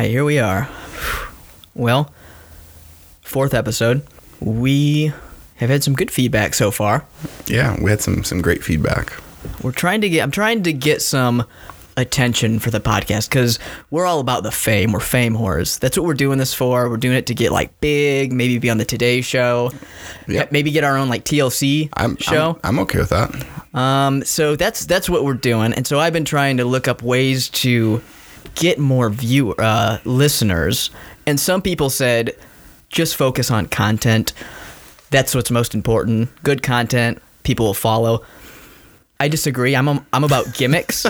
right, here we are. Well, fourth episode. We have had some good feedback so far. Yeah, we had some some great feedback. We're trying to get I'm trying to get some attention for the podcast because we're all about the fame. We're fame whores. That's what we're doing this for. We're doing it to get like big, maybe be on the Today Show, Yep. maybe get our own like TLC I'm show. I'm, I'm okay with that. Um, so that's that's what we're doing, and so I've been trying to look up ways to get more view uh, listeners. And some people said just focus on content. That's what's most important. Good content, people will follow. I disagree. I'm i I'm about gimmicks,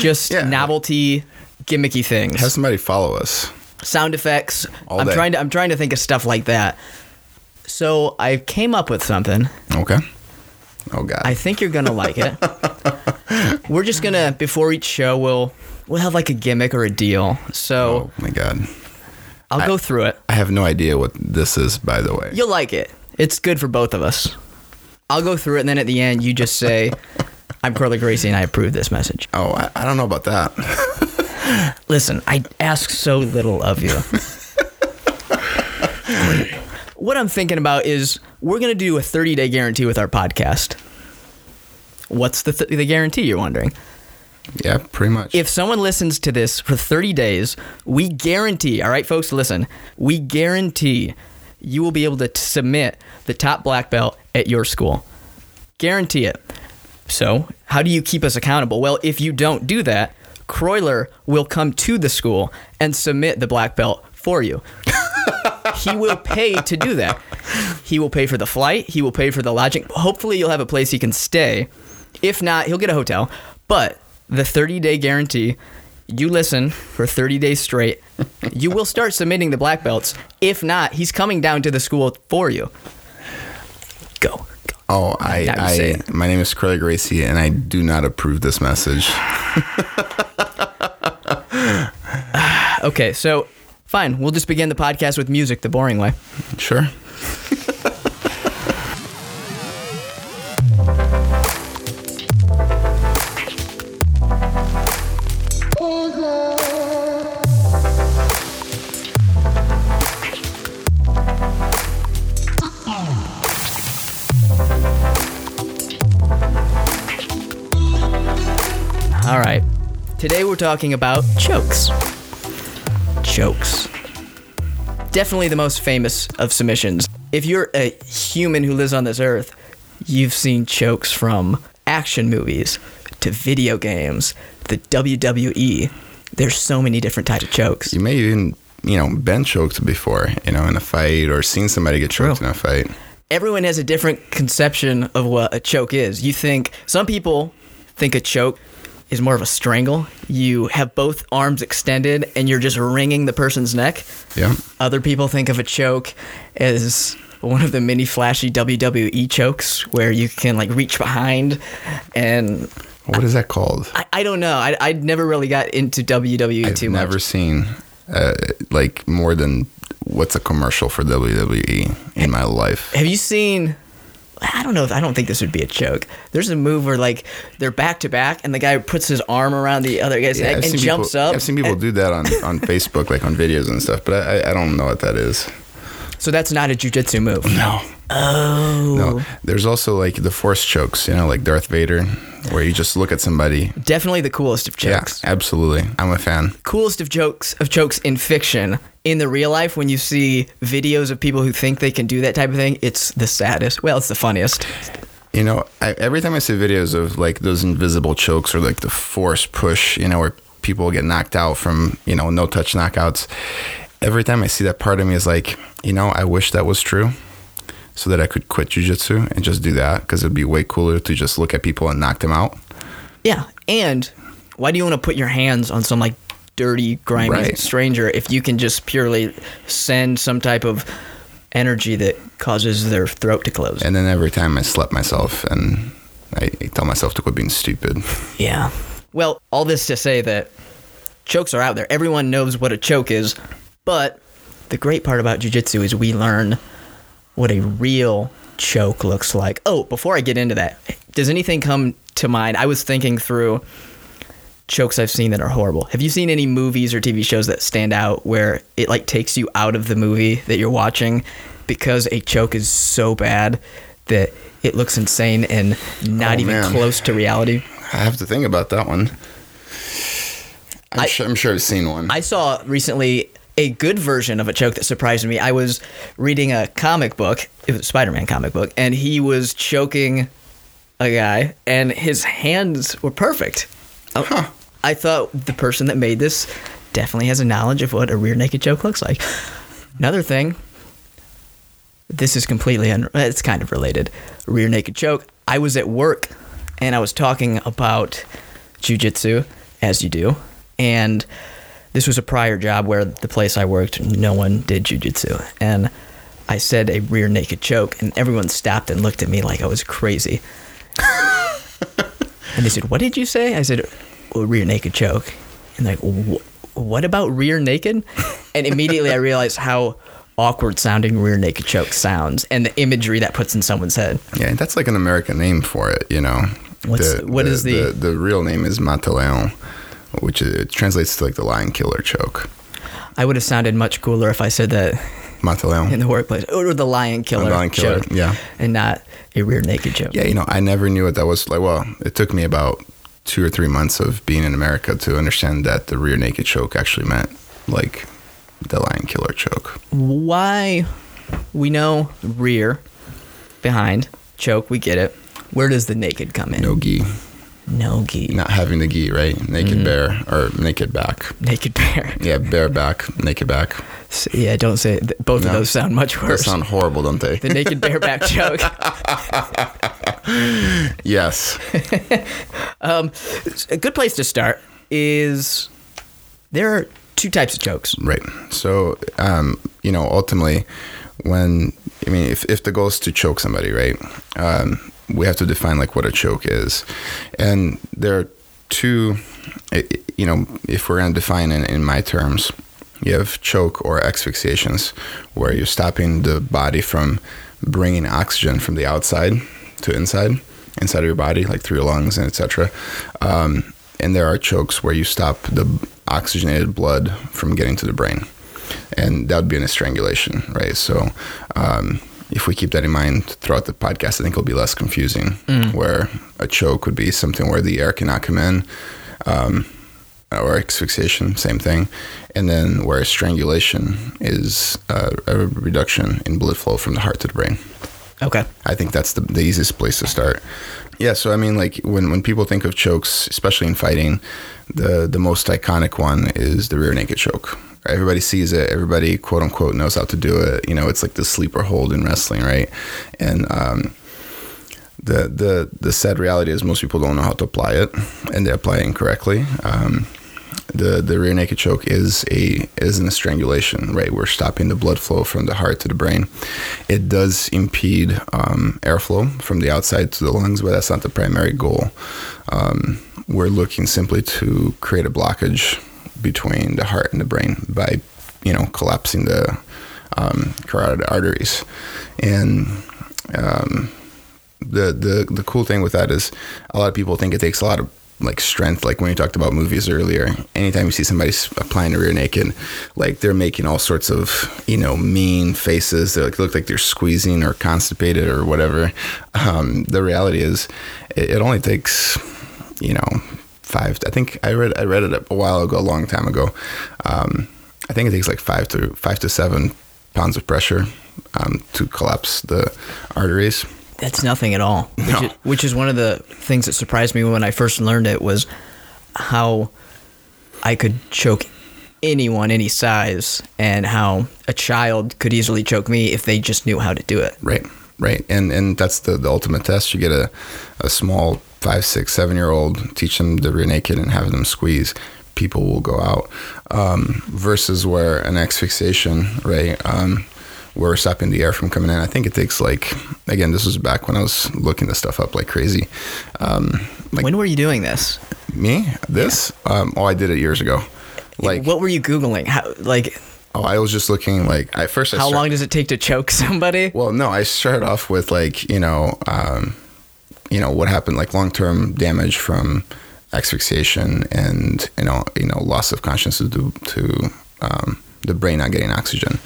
just Yeah. novelty, gimmicky things, Have somebody follow us. sound effects. All I'm day. trying to I'm trying to think of stuff like that. So I came up with something. Okay. Oh God. I think you're gonna like it. We're just gonna before each show we'll we'll have like a gimmick or a deal. So oh my God. I'll go through it. I have no idea what this is. By the way. You'll like it. It's good for both of us. I'll go through it and then at the end you just say I'm Corley Gracie and I approve this message. Oh, I, I don't know about that. Listen, I ask so little of you. what I'm thinking about is we're gonna do a 30 day guarantee with our podcast. What's the th- the guarantee? You're wondering. yeah, pretty much. if someone listens to this for 30 days, we guarantee, all right, folks, listen, we guarantee you will be able to t- submit the top black belt at your school. Guarantee it. So, how do you keep us accountable? Well, if you don't do that, Croyler will come to the school and submit the black belt for you. He will pay to do that. He will pay for the flight, he will pay for the lodging. Hopefully, you'll have a place he can stay. If not, he'll get a hotel. But the 30 day guarantee, you listen for 30 days straight, you will start submitting the black belts. If not, he's coming down to the school for you. Go. go. oh, I, I, my name is Curly Gracie, and I do not approve this message. Okay, so fine. We'll just begin the podcast with music the boring way. Sure. All right. Today we're talking about chokes. Chokes. Definitely the most famous of submissions. If you're a human who lives on this earth, you've seen chokes from action movies to video games, the WWE. There's so many different types of chokes. You may even, you know, been choked before, you know, in a fight, or seen somebody get choked True. in a fight. Everyone has a different conception of what a choke is. You think some people think a choke is more of a strangle. You have both arms extended and you're just wringing the person's neck. Yeah. Other people think of a choke as one of the many flashy WWE chokes where you can like reach behind and What is that called? I, I don't know. I I never really got into WWE too much. I've too never seen uh, like more than what's a commercial for WWE in my life. Have you seen I don't know if I don't think this would be a joke. There's a move where like they're back to back and the guy puts his arm around the other guy's Yeah, neck and jumps people, up. I've seen people and- do that on, on Facebook, like on videos and stuff, but I, I don't know what that is. So that's not a jujitsu move. No. Oh. No. There's also like the force chokes, you know, like Darth Vader, where you just look at somebody. Definitely the coolest of chokes. Yeah, absolutely. I'm a fan. coolest of jokes of jokes in fiction. In the real life, when you see videos of people who think they can do that type of thing, it's the saddest. Well, it's the funniest. You know, I, every time I see videos of like those invisible chokes or like the force push, you know, where people get knocked out from, you know, no touch knockouts, every time I see that part of me is like, you know, I wish that was true so that I could quit jujitsu and just do that because it'd be way cooler to just look at people and knock them out. Yeah, and why do you want to put your hands on some like dirty, grimy Right. stranger if you can just purely send some type of energy that causes their throat to close? And then every time I slap myself and I, I tell myself to quit being stupid. Yeah. Well, all this to say that chokes are out there. Everyone knows what a choke is, but the great part about jujitsu is we learn what a real choke looks like. Oh, before I get into that, does anything come to mind? I was thinking through chokes I've seen that are horrible. Have you seen any movies or TV shows that stand out where it like takes you out of the movie that you're watching because a choke is so bad that it looks insane and not Oh, even man. close to reality? I have to think about that one. I'm, I- sure, I'm sure I've seen one. I saw recently a good version of a choke that surprised me. I was reading a comic book, it was a Spider-Man comic book, and he was choking a guy, and his hands were perfect. Oh, Huh. I thought the person that made this definitely has a knowledge of what a rear naked choke looks like. Another thing, this is completely un- it's kind of related. Rear naked choke. I was at work and I was talking about jujitsu, as you do, and this was a prior job where the place I worked, no one did jujitsu, and I said a rear naked choke, and everyone stopped and looked at me like I was crazy. and they said, "What did you say?" I said, well, "Rear naked choke," and they're like, "What about rear naked?" And immediately I realized how awkward sounding rear naked choke sounds, and the imagery that puts in someone's head. yeah, that's like an American name for it, you know. What's- what is the- the the real name is Mataleon, which is, it translates to like the lion killer choke. I would have sounded much cooler if I said that Mataleon. in the workplace, or the lion killer, lion killer, choke, yeah. and not a rear naked choke. Yeah, you know, I never knew what that was like. Well, it took me about two or three months of being in America to understand that the rear naked choke actually meant like the lion killer choke. Why? We know rear, behind, choke. We get it. Where does the naked come in? No gi, No gi. not having the gi, right? Naked bear or naked back. Naked bear. Yeah, bare back, naked back. S- Yeah, don't say it. Th- Both of those sound much worse. They sound horrible, don't they? the naked bare back joke. yes. A good place to start is there are two types of jokes. Right. So, um, you know, ultimately, when I mean, if if the goal is to choke somebody, right, um, we have to define like what a choke is, and there are two. i- You know, if we're to define it in my terms, you have choke or asphyxiations, where you're stopping the body from bringing oxygen from the outside to inside, inside of your body, like through your lungs and etc. Um, and there are chokes where you stop the oxygenated blood from getting to the brain, and that would be an strangulation, right? So, um, if we keep that in mind throughout the podcast, I think it'll be less confusing. Where a choke would be something where the air cannot come in, um, or asphyxiation, same thing, and then where strangulation is uh, a reduction in blood flow from the heart to the brain. Okay. I think that's the, the easiest place to start. Yeah, so I mean, like when, when people think of chokes, especially in fighting, the the most iconic one is the rear naked choke. Everybody sees it. Everybody quote unquote knows how to do it. You know, it's like the sleeper hold in wrestling, right? And um, the the the sad reality is most people don't know how to apply it, and they apply it incorrectly. Um, the the rear naked choke is a is an strangulation, right? We're stopping the blood flow from the heart to the brain. It does impede um, airflow from the outside to the lungs, but that's not the primary goal. Um, we're looking simply to create a blockage between the heart and the brain by, you know, collapsing the um, carotid arteries, and um, the the the cool thing with that is a lot of people think it takes a lot of like strength like when you talked about movies earlier anytime you see somebody applying a rear naked like they're making all sorts of you know mean faces. They like look like they're squeezing or constipated or whatever. Um, the reality is it, it only takes you know five i think i read i read it a while ago a long time ago. Um, i think it takes like five to five to seven pounds of pressure um, to collapse the arteries That's nothing at all. Which, No. is, which is one of the things that surprised me when I first learned it was how I could choke anyone any size and how a child could easily choke me if they just knew how to do it. Right, right, and and that's the, the ultimate test. You get a, a small five, six, seven year old, teach them the rear naked, and have them squeeze. People will go out. Um, versus where an asphyxiation, right, um, we're stopping the air from coming in. I think it takes like again, this was back when I was looking this stuff up like crazy. Um, like when were you doing this? me, this, um, oh, I did it years ago. Like, what were you googling? How like oh, I was just looking like I first. I how long does it take to choke somebody? Well, no, I started off with like you know, um, you know what happened, like long term damage from asphyxiation and you know you know loss of consciousness due to um, the brain not getting oxygen.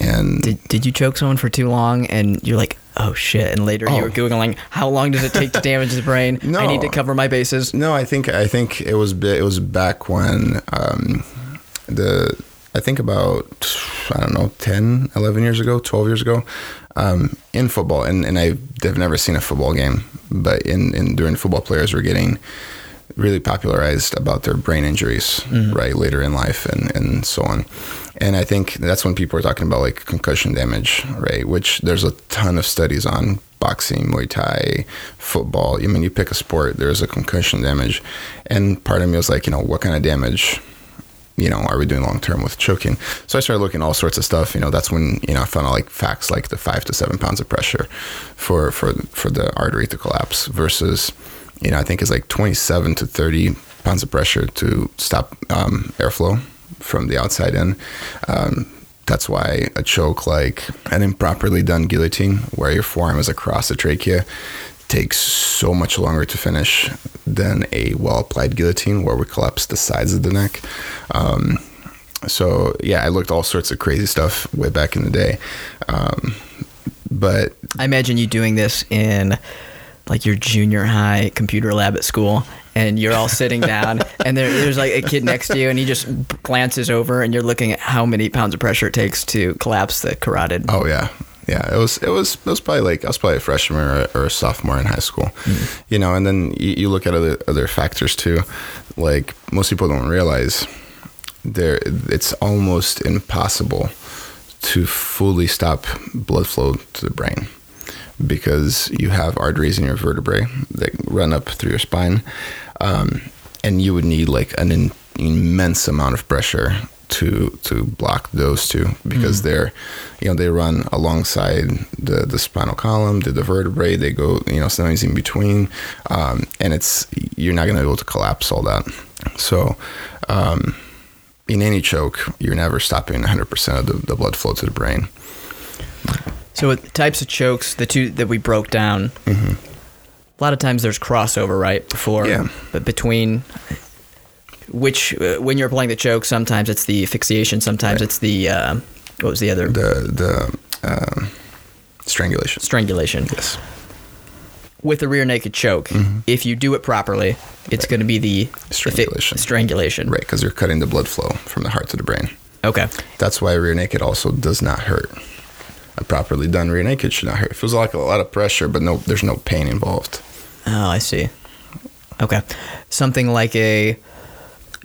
And Did, did you choke someone for too long and you're like, oh shit? And later you Oh. were Googling, how long does it take to damage the brain? No, I need to cover my bases. No, I think I think it was it was back when um, the I think about I don't know 10, 11 years ago, 12 years ago um, in football and and I've, never seen a football game, but in, in during football players were getting really popularized about their brain injuries right later in life and, and so on and i think that's when people are talking about like concussion damage right which there's a ton of studies on boxing muay thai football i mean you pick a sport there's a concussion damage and part of me was like you know what kind of damage you know, are we doing long term with choking? So I started looking all sorts of stuff. You know, that's when you know I found out like facts like the five to seven pounds of pressure for for for the artery to collapse versus you know I think it's like twenty seven to thirty pounds of pressure to stop um, airflow from the outside in. Um, that's why a choke like an improperly done guillotine, where your forearm is across the trachea, takes so much longer to finish than a well applied guillotine where we collapse the sides of the neck. Um, so yeah, I looked all sorts of crazy stuff way back in the day. Um, but I imagine you doing this in like your junior high computer lab at school, and you're all sitting down, and there, there's like a kid next to you, and he just glances over, and you're looking at how many pounds of pressure it takes to collapse the carotid. oh yeah, yeah, it was it was it was probably like I was probably a freshman or, or a sophomore in high school, mm. you know. And then you, you look at other other factors too, like most people don't realize there it's almost impossible to fully stop blood flow to the brain because you have arteries in your vertebrae that run up through your spine um, and you would need like an in, immense amount of pressure to to block those two because they're you know they run alongside the the spinal column the, the vertebrae they go you know sometimes in between um, and it's you're not going to be able to collapse all that. So um, in any choke you're never stopping 100% of the, the blood flow to the brain. So with types of chokes, the two that we broke down, a lot of times there's crossover, right? Before, Yeah. but between which uh, when you're applying the choke, sometimes it's the asphyxiation, sometimes it's the uh, what was the other the the um, strangulation strangulation. yes With a rear naked choke, if you do it properly, it's going to be the Strangulation. strangulation. right because you're cutting the blood flow from the heart to the brain Okay. That's why rear naked also does not hurt. A properly done rear naked should not hurt. It feels like a lot of pressure, but no, there's no pain involved. Oh, I see. Okay. Something like a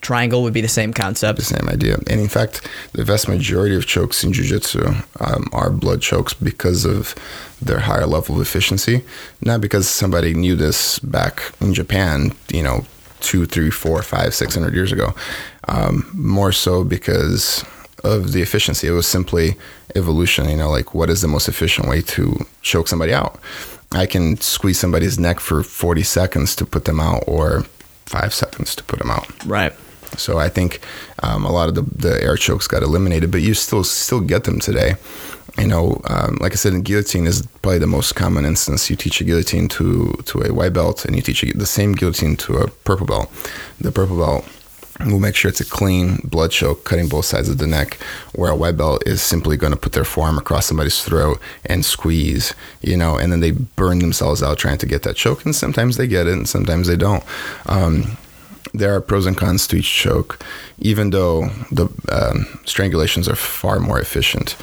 triangle would be the same concept. The same idea. And in fact, the vast majority of chokes in jiu-jitsu um, are blood chokes because of their higher level of efficiency, not because somebody knew this back in Japan, you know, two, three, four, five, six hundred years ago. Um, more so because of the efficiency. It was simply evolution. You know, like what is the most efficient way to choke somebody out? I can squeeze somebody's neck for forty seconds to put them out, or five seconds to put them out. Right. So I think um, a lot of the, the air chokes got eliminated, but you still still get them today. You know, um, like I said, in guillotine is probably the most common instance. You teach a guillotine to to a white belt, and you teach a, the same guillotine to a purple belt. The purple belt will make sure it's a clean blood choke, cutting both sides of the neck. Where a white belt is simply going to put their forearm across somebody's throat and squeeze, you know, and then they burn themselves out trying to get that choke. And sometimes they get it, and sometimes they don't. Um, there are pros and cons to each choke, even though the um, strangulations are far more efficient.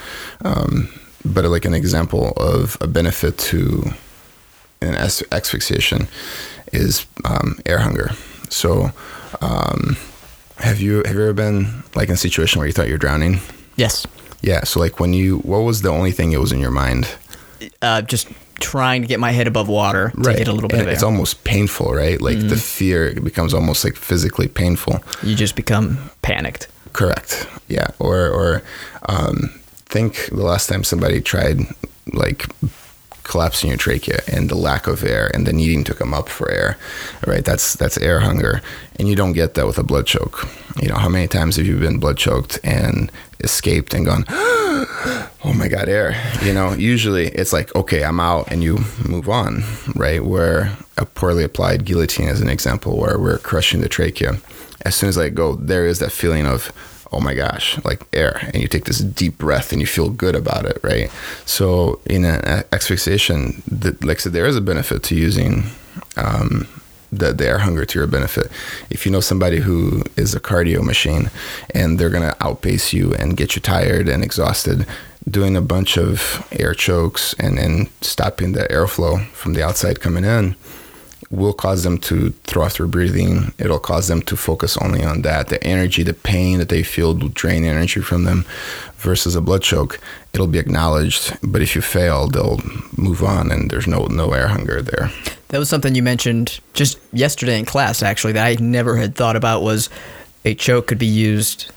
Um, but like an example of a benefit to an asphyxiation is um, air hunger. So, um, have you have you ever been like in a situation where you thought you're drowning? Yes. Yeah. So like when you, what was the only thing that was in your mind? Uh, just trying to get my head above water to get a little bit And of it's almost painful, right? Like the fear it becomes almost like physically painful. you just become panicked. Correct. Yeah. Or or um, think the last time somebody tried like collapsing your trachea and the lack of air and the needing to come up for air. Right. That's that's air hunger, and you don't get that with a blood choke. You know how many times have you been blood choked and escaped and gone? oh my god, air. You know, usually it's like okay, I'm out, and you move on, right? Where a poorly applied guillotine is an example where we're crushing the trachea. As soon as I go, there is that feeling of oh my gosh, like air, and you take this deep breath and you feel good about it, right? So in an asphyxiation, like I said, there is a benefit to using. Um, the, the air hunger to your benefit. If you know somebody who is a cardio machine and they're going to outpace you and get you tired and exhausted, doing a bunch of air chokes and then stopping the airflow from the outside coming in will cause them to throw off their breathing. It'll cause them to focus only on that. The energy, the pain that they feel will drain energy from them versus a blood choke. It'll be acknowledged, but if you fail, they'll move on and there's no no air hunger there. That was something you mentioned just yesterday in class actually that I never had thought about was a choke could be used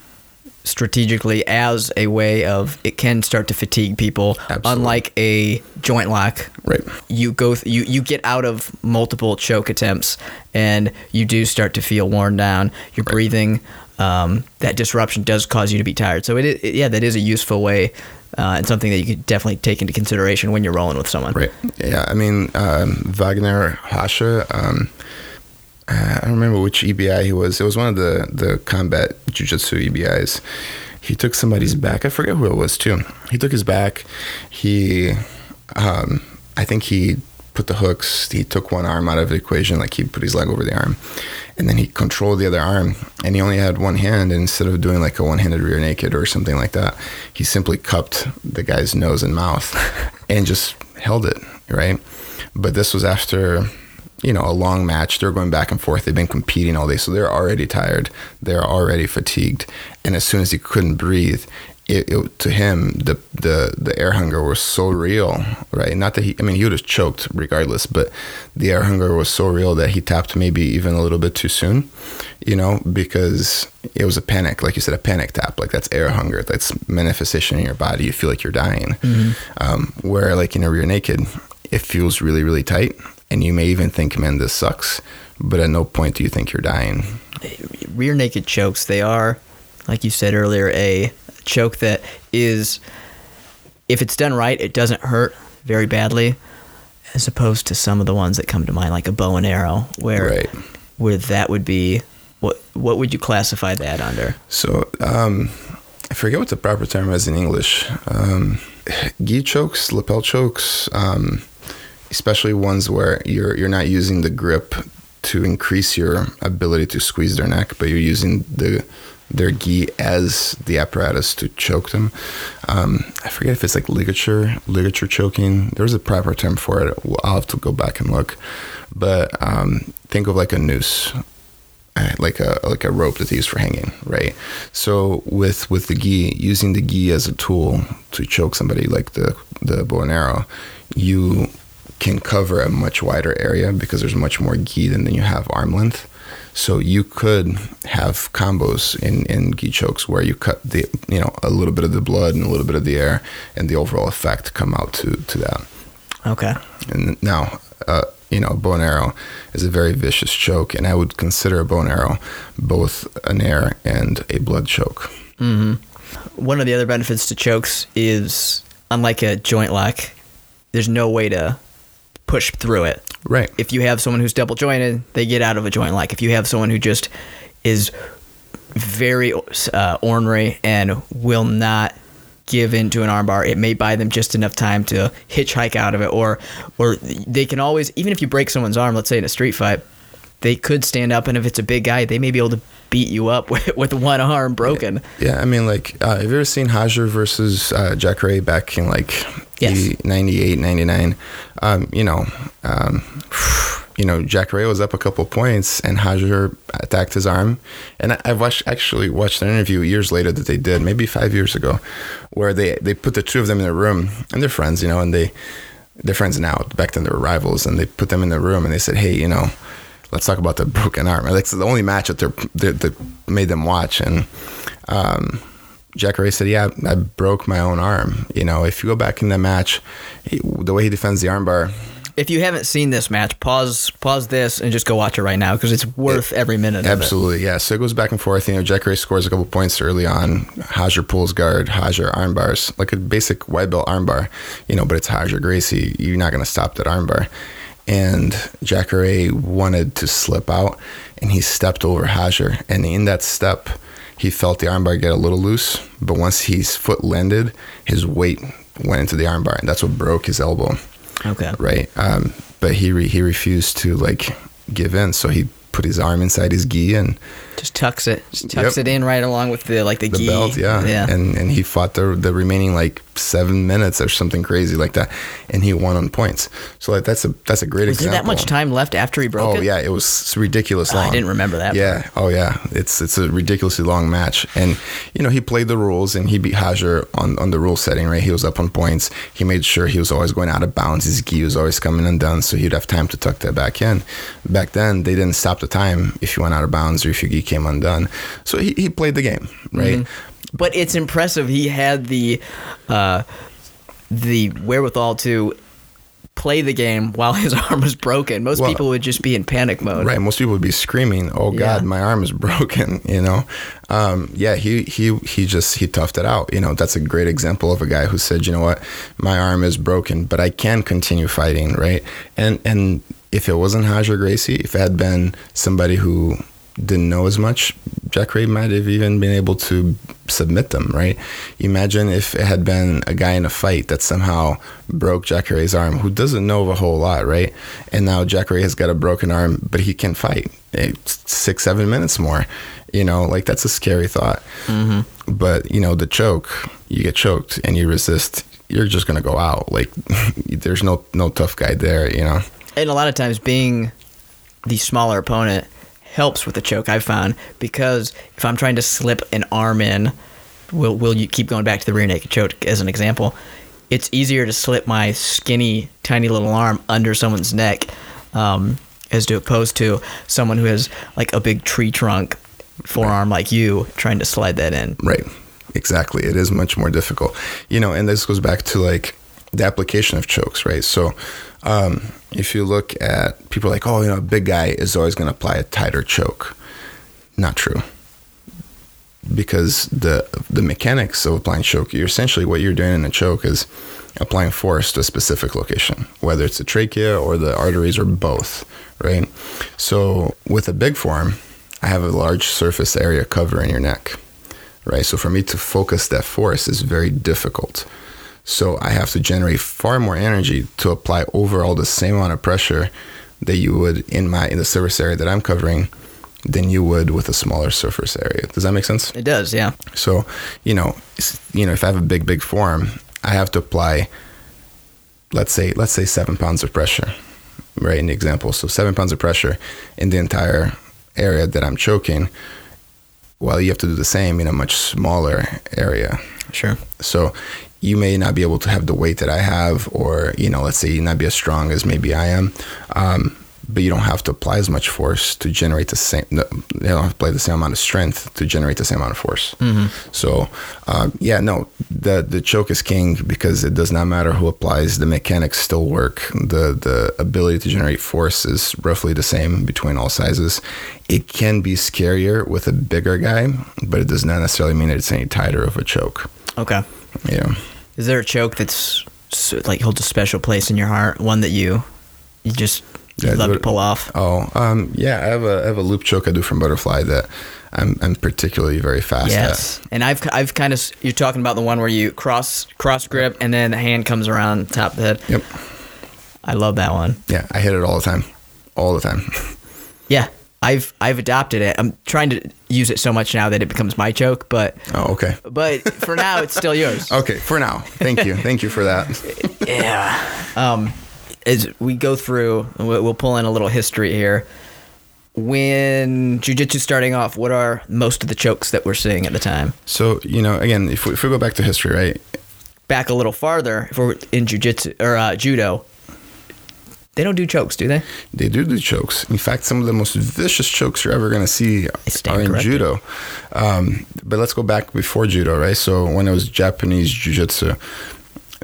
strategically as a way of it can start to fatigue people. Absolutely. unlike a joint lock right. you go th- you you get out of multiple choke attempts and you do start to feel worn down. Your right. breathing um, that disruption does cause you to be tired. So it, it yeah that is a useful way uh, and something that you could definitely take into consideration when you're rolling with someone. Right. Yeah i mean um, wagner Rocha, um, I don't remember which EBI he was. It was one of the the combat jujitsu EBIs. He took somebody's back. I forget who it was too. He took his back. He, um, I think he put the hooks. He took one arm out of the equation, like he put his leg over the arm, and then he controlled the other arm. And he only had one hand. And instead of doing like a one-handed rear naked or something like that, he simply cupped the guy's nose and mouth, and just held it right. But this was after you know, a long match. They're going back and forth. They've been competing all day, so they're already tired. They're already fatigued. And as soon as he couldn't breathe, it, it, to him the, the the air hunger was so real, right? Not that he, I mean, he would have choked regardless, but the air hunger was so real that he tapped maybe even a little bit too soon, you know, because it was a panic, like you said, a panic tap. Like that's air hunger. That's manifestation in your body. You feel like you're dying. Mm-hmm. Um, where like in a rear naked, it feels really really tight and you may even think, man, this sucks. But at no point do you think you're dying. Rear naked chokes, they are, like you said earlier, a choke that is, if it's done right, it doesn't hurt very badly, as opposed to some of the ones that come to mind, like a bow and arrow, where right. where that would be. What what would you classify that under? So um, I forget what the proper term is in English. Um, gi chokes, lapel chokes. Um, especially ones where you're you're not using the grip to increase your ability to squeeze their neck, but you're using the their gi as the apparatus to choke them. Um, I forget if it's like ligature ligature choking. There's a proper term for it. I'll have to go back and look. But um, think of like a noose, uh, like a like a rope that they use for hanging, right? So with with the gi, using the gi as a tool to choke somebody like the the bow and arrow, you can cover a much wider area because there's much more gi than, you have arm length. So you could have combos in, in gi chokes where you cut the you know a little bit of the blood and a little bit of the air, and the overall effect come out to to that. Okay. And now, uh, you know, bow and arrow is a very vicious choke, and I would consider a bow and arrow both an air and a blood choke. Mm-hmm. One of the other benefits to chokes is, unlike a joint lock, there's no way to push through it. Right. If you have someone who's double jointed, they get out of a joint. Like if you have someone who just is very uh, ornery and will not give into an armbar, it may buy them just enough time to hitchhike out of it, or or they can always even if you break someone's arm, let's say in a street fight, they could stand up, and if it's a big guy, they may be able to beat you up with, with one arm broken. Yeah, yeah I mean, like, uh, have you ever seen Roger versus uh, Ray back in like yes. 98, 99? Um, you know, um, you know, Jacare was up a couple points, and Roger attacked his arm. And I, have watched actually watched an interview years later that they did, maybe five years ago, where they they put the two of them in a room, and they're friends, you know, and they they're friends now. Back then they were rivals, and they put them in the room, and they said, hey, you know let's talk about the broken arm. That's the only match that they're, that made them watch. And um, Jacare said, "Yeah, I broke my own arm. You know, if you go back in that match, he, the way he defends the armbar, If you haven't seen this match, pause pause this and just go watch it right now because it's worth every minute. Absolutely, yeah. So it goes back and forth. You know, Jacare scores a couple points early on. Hajar pulls guard, Hajar arm bars, like a basic white belt armbar, you know, but it's Hajar Gracie. You're not going to stop that armbar. And Jacare wanted to slip out, and he stepped over Hajar. And in that step, he felt the armbar get a little loose. But once his foot landed, his weight went into the armbar, and that's what broke his elbow. Okay. Right. Um, but he re- he refused to like give in, so he put his arm inside his gi and Just tucks it. Just tucks Yep. it in right along with the like the, the gi. belt, yeah. Yeah. And and he fought the the remaining like seven minutes or something crazy like that, and he won on points. So like that's a that's a great Was there example. that much time left after he broke Oh it? yeah, it was ridiculous Oh, I didn't remember that Yeah. Oh yeah, it's it's a ridiculously long match, and you know he played the rules and he beat Hajar on on the rule setting. Right, he was up on points. He made sure he was always going out of bounds. His gi was always coming undone, so he'd have time to tuck that back in. Back then, they didn't stop the time if you went out of bounds or if your gi came undone. So he, he played the game, right? Mm-hmm. But it's impressive. He had the uh, the wherewithal to play the game while his arm was broken. Most Well- people would just be in panic mode. Right. Most people would be screaming, "Oh God, Yeah. my arm is broken!" You know. Um, yeah. He he he just he toughed it out. You know. That's a great example of a guy who said, "You know what, my arm is broken, but I can continue fighting." Right. And and if it wasn't Hajar Gracie, if it had been somebody who didn't know as much, Jacare might have even been able to submit them, right? Imagine if it had been a guy in a fight that somehow broke Jacare's arm, who doesn't know a whole lot, right? And now Jacare has got a broken arm, but he can fight It's six, seven minutes more. You know, like that's a scary thought. Mm-hmm. But you know, the choke, you get choked and you resist, you're just gonna go out. Like there's no no tough guy there. You know. And a lot of times, being the smaller opponent helps with the choke. I've found because if I'm trying to slip an arm in, will will you keep going back to the rear naked choke as an example? It's easier to slip my skinny, tiny little arm under someone's neck, um, as to opposed to someone who has like a big tree trunk forearm like you trying to slide that in. Right. Exactly. It is much more difficult. You know, and this goes back to like the application of chokes, right? So, um, if you look at people like, oh, you know, a big guy is always going to apply a tighter choke. Not true. Because the the mechanics of applying choke, you're essentially what you're doing in a choke is applying force to a specific location, whether it's the trachea or the arteries or both, right? So with a big form, I have a large surface area covering your neck right? So for me to focus that force is very difficult. So I have to generate far more energy to apply overall the same amount of pressure that you would in my in the surface area that I'm covering than you would with a smaller surface area. Does that make sense? It does, yeah. So, you know, you know, if I have a big, big form, I have to apply, let's say, let's say seven pounds of pressure, right? In the example, so seven pounds of pressure in the entire area that I'm choking. Well, you have to do the same in a much smaller area. Sure. So you may not be able to have the weight that I have, or you know, let's say you not be as strong as maybe I am, um, but you don't have to apply as much force to generate the same. You don't have to apply the same amount of strength to generate the same amount of force. So, uh, yeah, no, the the choke is king because it does not matter who applies. The mechanics still work. The the ability to generate force is roughly the same between all sizes. It can be scarier with a bigger guy, but it does not necessarily mean that it's any tighter of a choke. Okay. Yeah. Is there a choke that's like holds a special place in your heart? One that you you just you Yeah, love to pull off? Oh, um, yeah. I have a I have a loop choke I do from Butterfly that I'm I'm particularly very fast Yes. And I've I've kind of you're talking about the one where you cross cross grip and then the hand comes around top of the head. Yep. I love that one. Yeah, I hit it all the time, all the time. Yeah. I've I've adopted it. I'm trying to use it so much now that it becomes my choke, but Oh, okay. but for now it's still yours. Okay, for now. Thank you. Thank you for that. Yeah. Um, as we go through, we'll we'll pull in a little history here. When jujitsu starting off, what are most of the chokes that we're seeing at the time? So you know, again, if we, if we go back to history, right? Back a little farther, if we're in jujitsu or uh, judo, they don't do chokes, do they? They do do chokes. In fact, some of the most vicious chokes you're ever going to see are in corrected. judo. Um, but let's go back before judo, right? So when it was Japanese jiu-jitsu,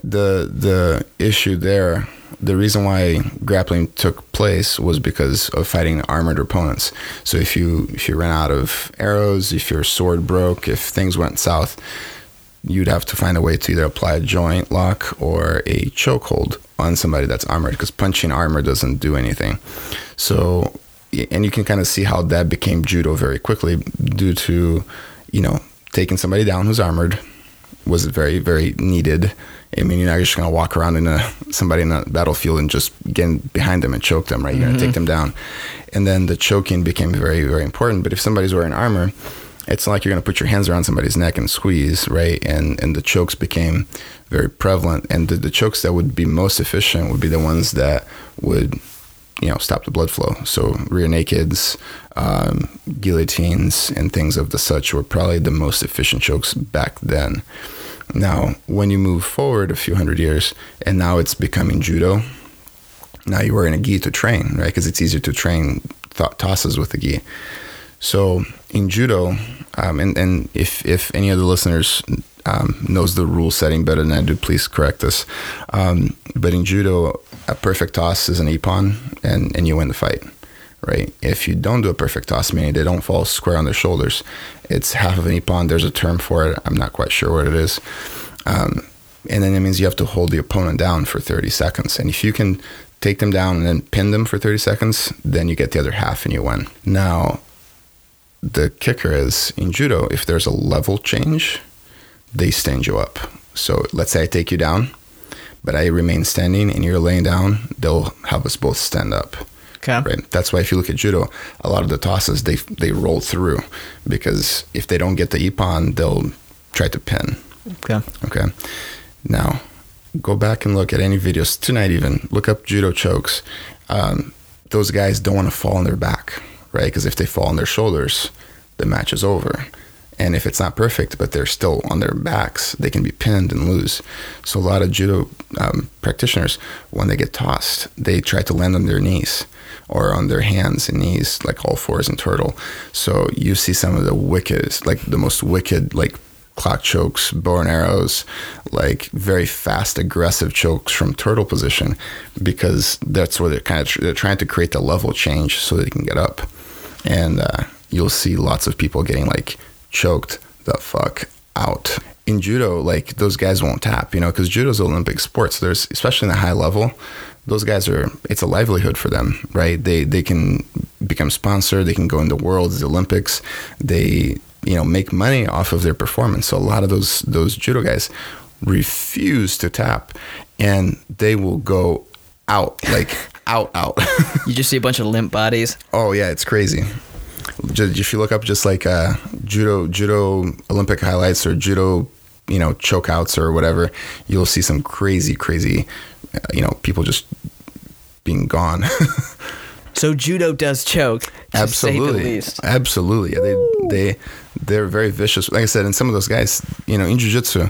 the the issue there the reason why grappling took place was because of fighting armored opponents. So if you if you ran out of arrows, if your sword broke, if things went south, you'd have to find a way to either apply a joint lock or a chokehold on somebody that's armored because punching armor doesn't do anything. So and you can kind of see how that became judo very quickly due to you know taking somebody down who's armored was very very needed I mean, you're not just going to walk around in a somebody in a battlefield and just get behind them and choke them, right? You're mm-hmm. going to take them down. And then the choking became very, very important. But if somebody's wearing armor, it's not like you're going to put your hands around somebody's neck and squeeze, right? And and the chokes became very prevalent. And the, the chokes that would be most efficient would be the ones that would, you know, stop the blood flow. So rear nakeds, um, guillotines, and things of the such were probably the most efficient chokes back then. Now, when you move forward a few hundred years, and now it's becoming judo, now you're wearing a gi to train, right? Because it's easier to train th- tosses with a gi. So in judo, um, and, and if, if any of the listeners um, knows the rule setting better than I do, please correct us. Um, but in judo, a perfect toss is an ippon, and, and you win the fight right? If you don't do a perfect toss, meaning they don't fall square on their shoulders, it's half of an ippon. There's a term for it. I'm not quite sure what it is. Um, and then it means you have to hold the opponent down for 30 seconds. And if you can take them down and then pin them for 30 seconds, then you get the other half and you win. Now, the kicker is in judo, if there's a level change, they stand you up. So let's say I take you down, but I remain standing and you're laying down, they'll have us both stand up. Okay. Right. That's why if you look at judo, a lot of the tosses they they roll through because if they don't get the ippon, they'll try to pin. Okay. Okay. Now, go back and look at any videos tonight. Even look up judo chokes. Um, those guys don't want to fall on their back, right? Because if they fall on their shoulders, the match is over. And if it's not perfect, but they're still on their backs, they can be pinned and lose. So a lot of judo um, practitioners, when they get tossed, they try to land on their knees or on their hands and knees, like all fours and turtle. So you see some of the wickedest, like the most wicked, like clock chokes, bow and arrows, like very fast, aggressive chokes from turtle position, because that's where they're kind of they're trying to create the level change so they can get up, and uh, you'll see lots of people getting like choked the fuck out. In judo, like those guys won't tap, you know, because judo's Olympic sports. There's especially in the high level, those guys are it's a livelihood for them right they they can become sponsored they can go in the worlds the olympics they you know make money off of their performance so a lot of those those judo guys refuse to tap and they will go out like out out you just see a bunch of limp bodies oh yeah it's crazy just, if you look up just like uh, judo judo olympic highlights or judo you know chokeouts or whatever you'll see some crazy crazy you know, people just being gone. so judo does choke. Absolutely, absolutely. Yeah, they they they're very vicious. Like I said, and some of those guys, you know, in jiu-jitsu,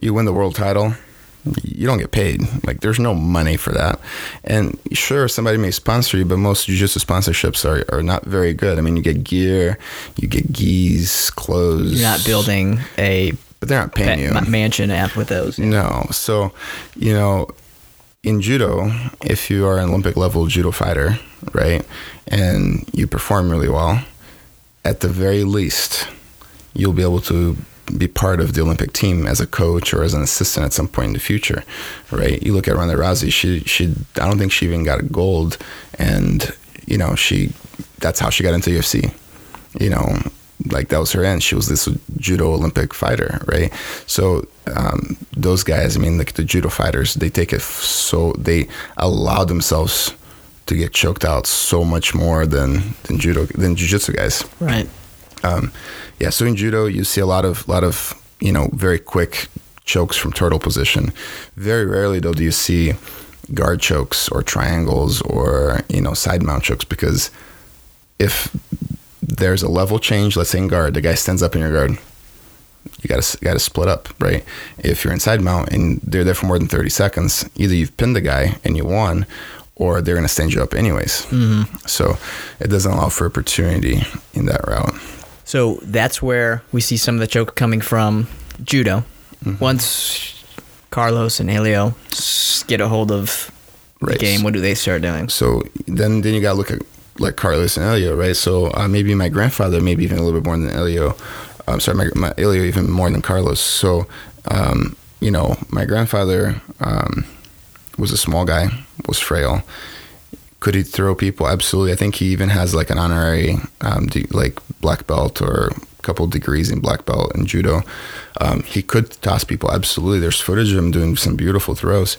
you win the world title, you don't get paid. Like there's no money for that. And sure, somebody may sponsor you, but most jiu-jitsu sponsorships are, are not very good. I mean, you get gear, you get gis, clothes. You're not building a but they're not paying you mansion app with those. No. So, you know, in judo, if you are an Olympic level judo fighter, right, and you perform really well, at the very least, you'll be able to be part of the Olympic team as a coach or as an assistant at some point in the future, right? You look at Ronda Rousey; she she I don't think she even got a gold, and you know she that's how she got into UFC. You know, like that was her end. She was this judo Olympic fighter, right? So um, those guys, I mean, like the judo fighters, they take it so they allow themselves to get choked out so much more than than judo than jujitsu guys. Right. Um, yeah. So in judo, you see a lot of lot of you know very quick chokes from turtle position. Very rarely though do you see guard chokes or triangles or you know side mount chokes because if there's a level change. Let's say in guard, the guy stands up in your guard. You gotta gotta split up, right? If you're inside mount and they're there for more than 30 seconds, either you've pinned the guy and you won, or they're gonna stand you up anyways. Mm-hmm. So it doesn't allow for opportunity in that route. So that's where we see some of the choke coming from judo. Mm-hmm. Once Carlos and Helio get a hold of the Right. game, what do they start doing? So then, then you got to look at like Carlos and Elio, right? So uh, maybe my grandfather, maybe even a little bit more than Elio. I'm sorry, my, my Elio even more than Carlos. So, um, you know, my grandfather um, was a small guy, was frail. Could he throw people? Absolutely. I think he even has like an honorary, um, de- like black belt or a couple degrees in black belt in judo. Um, he could toss people. Absolutely. There's footage of him doing some beautiful throws,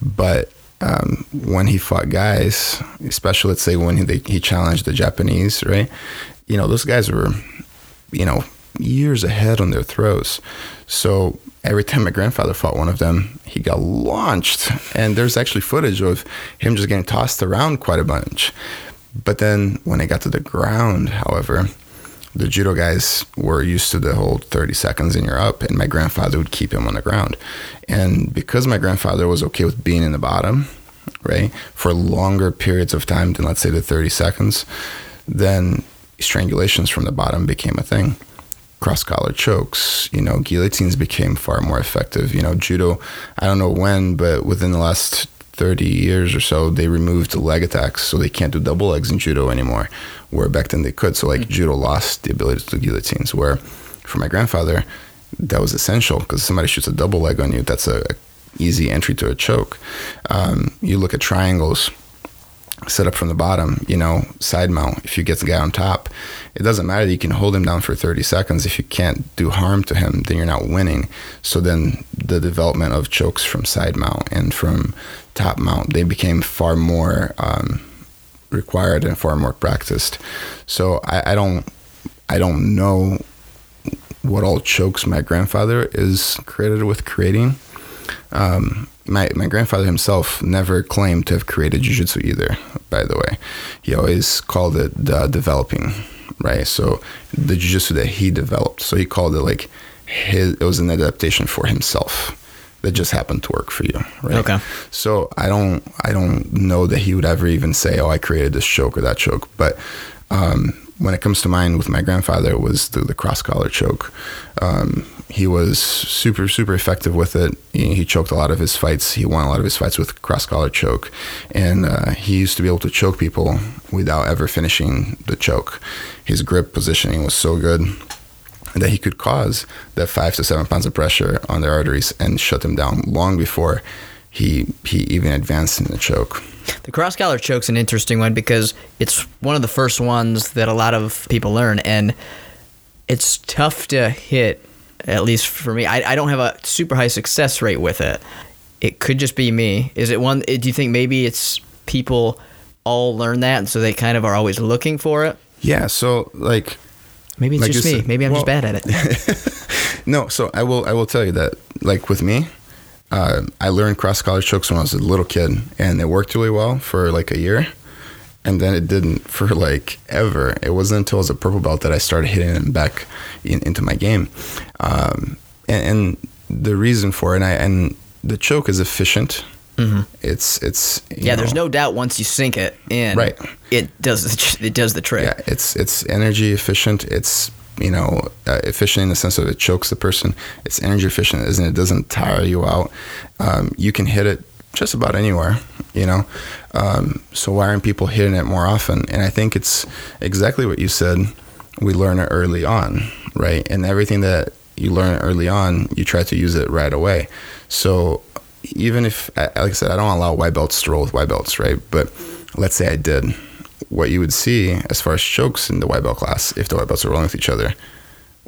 but um, when he fought guys, especially let's say when he, they, he challenged the Japanese, right? You know, those guys were, you know, years ahead on their throws. So every time my grandfather fought one of them, he got launched. And there's actually footage of him just getting tossed around quite a bunch. But then when they got to the ground, however, the judo guys were used to the whole 30 seconds and you're up, and my grandfather would keep him on the ground. And because my grandfather was okay with being in the bottom, right, for longer periods of time than, let's say, the 30 seconds, then strangulations from the bottom became a thing. Cross collar chokes, you know, guillotines became far more effective. You know, judo, I don't know when, but within the last 30 years or so, they removed the leg attacks, so they can't do double legs in judo anymore, where back then they could. So, like, judo lost the ability to do guillotines, where for my grandfather, that was essential because somebody shoots a double leg on you, that's a, a easy entry to a choke. Um, you look at triangles set up from the bottom, you know, side mount. If you get the guy on top, it doesn't matter you can hold him down for 30 seconds. If you can't do harm to him, then you're not winning. So then the development of chokes from side mount and from top mount, they became far more um, required and far more practiced. So I, I don't, I don't know what all chokes my grandfather is credited with creating. Um, my my grandfather himself never claimed to have created jiu-jitsu either by the way. He always called it uh, developing right? So the jiu-jitsu that he developed. So he called it like his it was an adaptation for himself that just happened to work for you right? Okay. so i don't i don't know that he would ever even say oh i created this choke or that choke. But um, when it comes to mind with my grandfather it was the, the cross collar choke. Um, he was super super effective with it. He, he, choked a lot of his fights. He won a lot of his fights with cross collar choke. And uh, he used to be able to choke people without ever finishing the choke. His grip positioning was so good that he could cause that five to seven pounds of pressure on their arteries and shut them down long before he he even advanced in the choke. The cross collar choke's an interesting one because it's one of the first ones that a lot of people learn, and it's tough to hit. At least for me, I, I don't have a super high success rate with it. It could just be me. Is it one? Do you think maybe it's people all learn that, and so they kind of are always looking for it? yeah so like Maybe it's Like just me. said- maybe I'm well- just bad at it. no so i will i will tell you that like with me uh, i learned cross collar chokes when i was a little kid and it worked really well for like a year and then it didn't for like ever. It wasn't until i was a purple belt that i started hitting them back in, into my game. Um, and, and the reason for it and, I, and the choke is efficient. It's it's Mm-hmm. yeah, there's no doubt once you sink it in, Right. It does the, it does the trick. yeah it's it's energy efficient. It's you know uh, efficient in the sense of it chokes the person. It's energy efficient isn't it doesn't tire you out. Um, you can hit it just about anywhere you know? Um, so why aren't people hitting it more often? And i think it's exactly what you said. We learn it early on right? And everything that you learn early on you try to use it right away. So even if like i said i don't allow white belts to roll with white belts right? But let's say i did. What you would see as far as chokes in the white belt class, if the white belts are rolling with each other,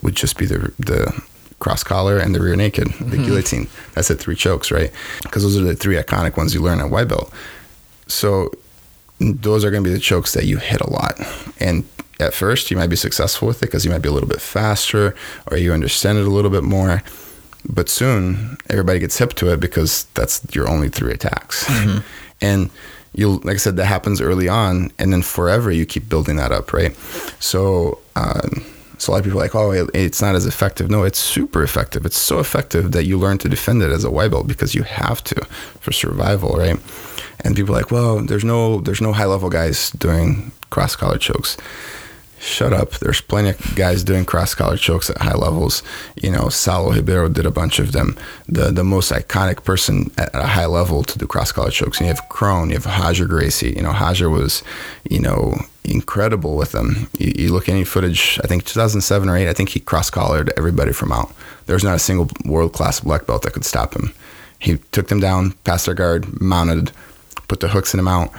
would just be the the cross collar and the rear naked, the guillotine. That's the three chokes, right? Because those are the three iconic ones you learn at white belt. So those are going to be the chokes that you hit a lot. And at first, you might be successful with it because you might be a little bit faster or you understand it a little bit more. But soon, everybody gets hip to it because that's your only three attacks. And you, like I said, that happens early on, and then forever you keep building that up, right? So, um, so a lot of people are like, oh, it, it's not as effective. No, it's super effective. It's so effective that you learn to defend it as a white belt because you have to for survival, right? And people are like, well, there's no there's no high level guys doing cross collar chokes. shut up. There's plenty of guys doing cross collar chokes at high levels. You know, Saulo Ribeiro did a bunch of them. The the most iconic person at a high level to do cross collar chokes. And you have Kron, you have Roger Gracie. You know, Roger was, you know, incredible with them. You, you look at any footage, I think 2007 or 8, I think he cross collared everybody from out. There was not a single world class black belt that could stop him. He took them down, passed their guard, mounted, put the hooks in them out,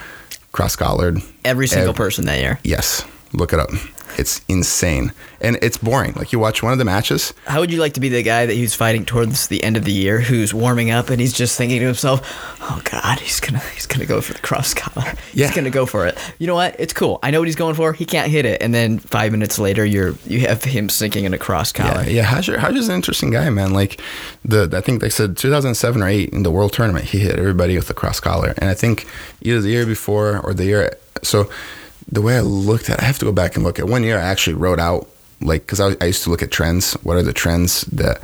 cross collared. Every single person that year. Yes, look it up. It's insane. And it's boring. Like you watch one of the matches. How would you like to be the guy that he's fighting towards the end of the year who's warming up and he's just thinking to himself, "Oh god, he's going to he's to go for the cross collar. Yeah. He's going to go for it." You know what? It's cool. I know what he's going for. He can't hit it. And then 5 minutes later you're you have him sinking in a cross collar. Yeah, yeah. Roger, Roger's an interesting guy, man. Like the I think they said 2007 or 8 in the world tournament, he hit everybody with a cross collar. And I think either the year before or the year so the way I looked at, it, I have to go back and look at one year. I actually wrote out like because I, I used to look at trends. What are the trends that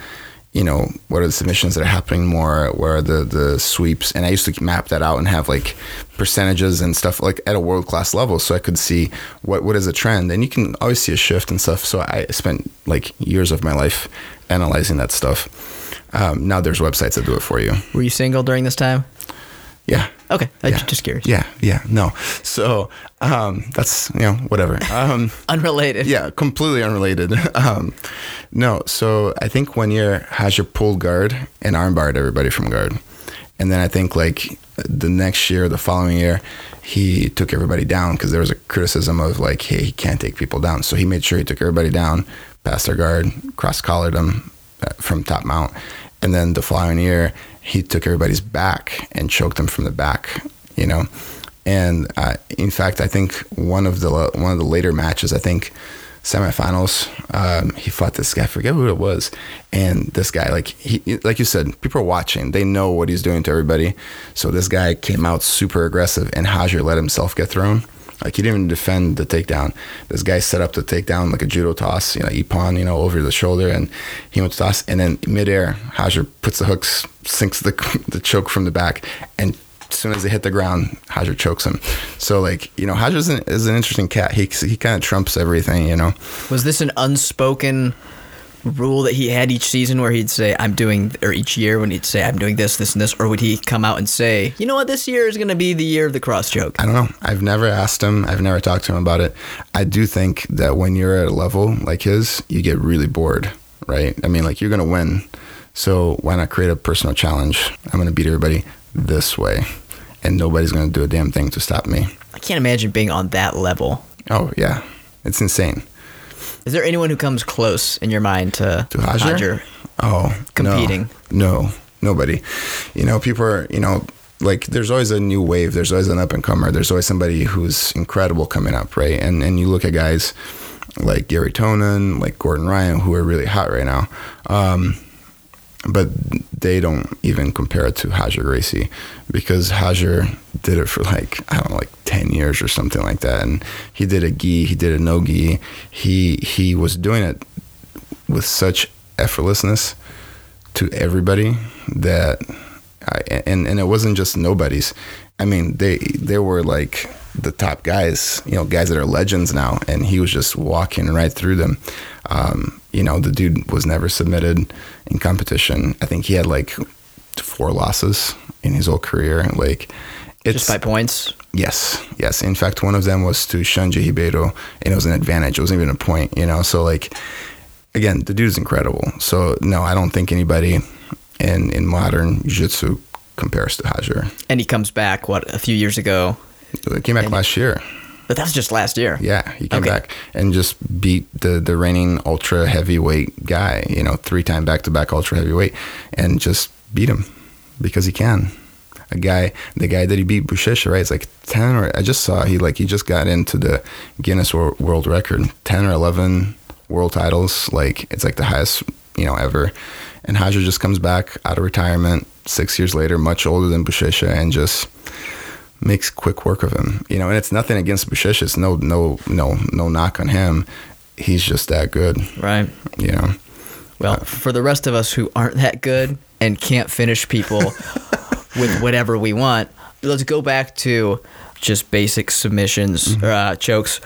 you know? What are the submissions that are happening more? Where are the the sweeps? And I used to map that out and have like percentages and stuff like at a world class level, so I could see what what is a trend. And you can always see a shift and stuff. So I spent like years of my life analyzing that stuff. Um, now there's websites that do it for you. Were you single during this time? Yeah. Okay, I'm Yeah. just curious. Yeah, yeah, no. So um, that's you know whatever. Um, Unrelated. yeah, completely unrelated. Um, no, so I think one year Roger pulled guard and armbarred everybody from guard, and then I think like the next year, the following year, he took everybody down because there was a criticism of like, hey, he can't take people down. So he made sure he took everybody down, passed their guard, cross collared them uh, from top mount, and then the following year he took everybody's back and choked them from the back. You know, and uh, in fact, I think one of the one of the later matches, I think semifinals, um, he fought this guy. I forget who it was, and this guy, like he, like you said, people are watching. They know what he's doing to everybody. So this guy came out super aggressive, and Roger let himself get thrown. Like he didn't even defend the takedown. This guy set up the takedown like a judo toss, you know, ippon, you know, over the shoulder, and he went to toss, and then midair, Roger puts the hooks, sinks the the choke from the back, and as soon as they hit the ground, Roger chokes him. So like you know, Roger is an interesting cat. He he kind of trumps everything, you know. Was this an unspoken rule that he had each season where he'd say, I'm doing, or each year when he'd say, I'm doing this, this, and this? Or would he come out and say, you know what, this year is going to be the year of the cross choke? I don't know. I've never asked him. I've never talked to him about it. I do think that when you're at a level like his, you get really bored, right? I mean, like you're gonna win, so why not create a personal challenge? I'm gonna beat everybody this way, and nobody's gonna do a damn thing to stop me. I can't imagine being on that level. Oh yeah, it's insane. Is there anyone who comes close in your mind to, To Roger? Oh, Competing. No, no, nobody. You know, people are. You know, like there's always a new wave. There's always an up and comer. There's always somebody who's incredible coming up, right? And and you look at guys like Garry Tonon, like Gordon Ryan, who are really hot right now. Um, but they don't even compare it to Roger Gracie because Roger did it for like I don't know like ten years or something like that, and he did a gi, he did a no gi, he he was doing it with such effortlessness to everybody that I, and and it wasn't just nobodies. I mean, they they were like the top guys, you know, guys that are legends now, and he was just walking right through them. Um, you know, the dude was never submitted in competition. I think he had like four losses in his whole career. Like, it's just by points? Yes, yes. In fact, one of them was to Xande Ribeiro, and it was an advantage. It wasn't even a point, you know. So, like, again, the dude's incredible. So, no, I don't think anybody in in modern jiu-jitsu compares to Roger. And he comes back, what, a few years ago? He came back And- last year. But that was just last year. Yeah, he came Okay. back and just beat the the reigning ultra heavyweight guy. You know, three time back to back ultra heavyweight, and just beat him because he can. A guy, the guy that he beat, Buchecha, right? It's like ten or I just saw he like he just got into the Guinness Wor- World Record, ten or eleven world titles. Like it's like the highest you know ever. And Roger just comes back out of retirement six years later, much older than Buchecha, and just makes quick work of him. You know, and it's nothing against Buchecha. It's no, no, no, no knock on him. He's just that good. Right. You know. Well, for the rest of us who aren't that good and can't finish people with whatever we want, let's go back to just basic submissions, or uh, chokes.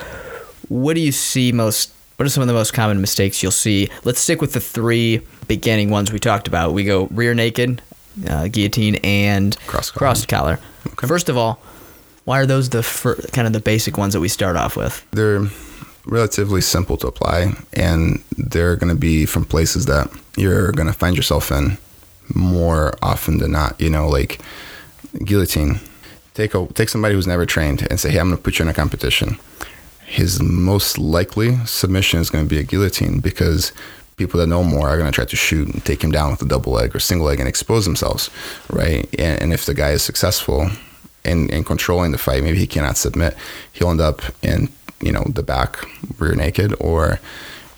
what do you see most? What are some of the most common mistakes you'll see? Let's stick with the three beginning ones we talked about. We go rear naked, uh, guillotine, and Cross collar. Okay. First of all, why are those the fir- kind of the basic ones that we start off with? they're relatively simple to apply and they're going to be from places that you're going to find yourself in more often than not you know like guillotine take a take somebody who's never trained and say hey i'm going to put you in a competition his most likely submission is going to be a guillotine because people that know more are going to try to shoot and take him down with a double leg or single leg and expose themselves, right? And, and if the guy is successful in, in controlling the fight, maybe he cannot submit, he'll end up in, you know, the back rear naked or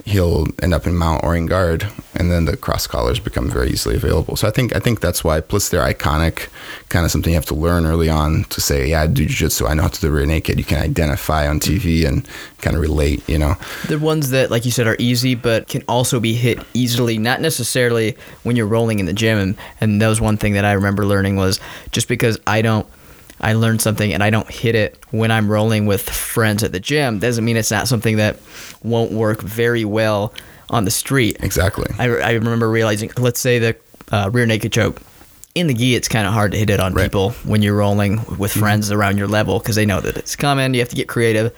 he'll end up in mount or in guard and then the cross collars become very easily available so i think i think that's why plus they're iconic kind of something you have to learn early on to say yeah i do jiu-jitsu i know how to do rear naked you can identify on tv and kind of relate you know The ones that, like you said, are easy, but can also be hit easily. Not necessarily when you're rolling in the gym. And, and that was one thing that I remember learning was just because I don't, I learned something and I don't hit it when I'm rolling with friends at the gym doesn't mean it's not something that won't work very well on the street. exactly I, I remember realizing, let's say the uh, rear naked choke. In the gi, it's kind of hard to hit it on Right. people when you're rolling with friends around your level because they know that it's coming. You have to get creative.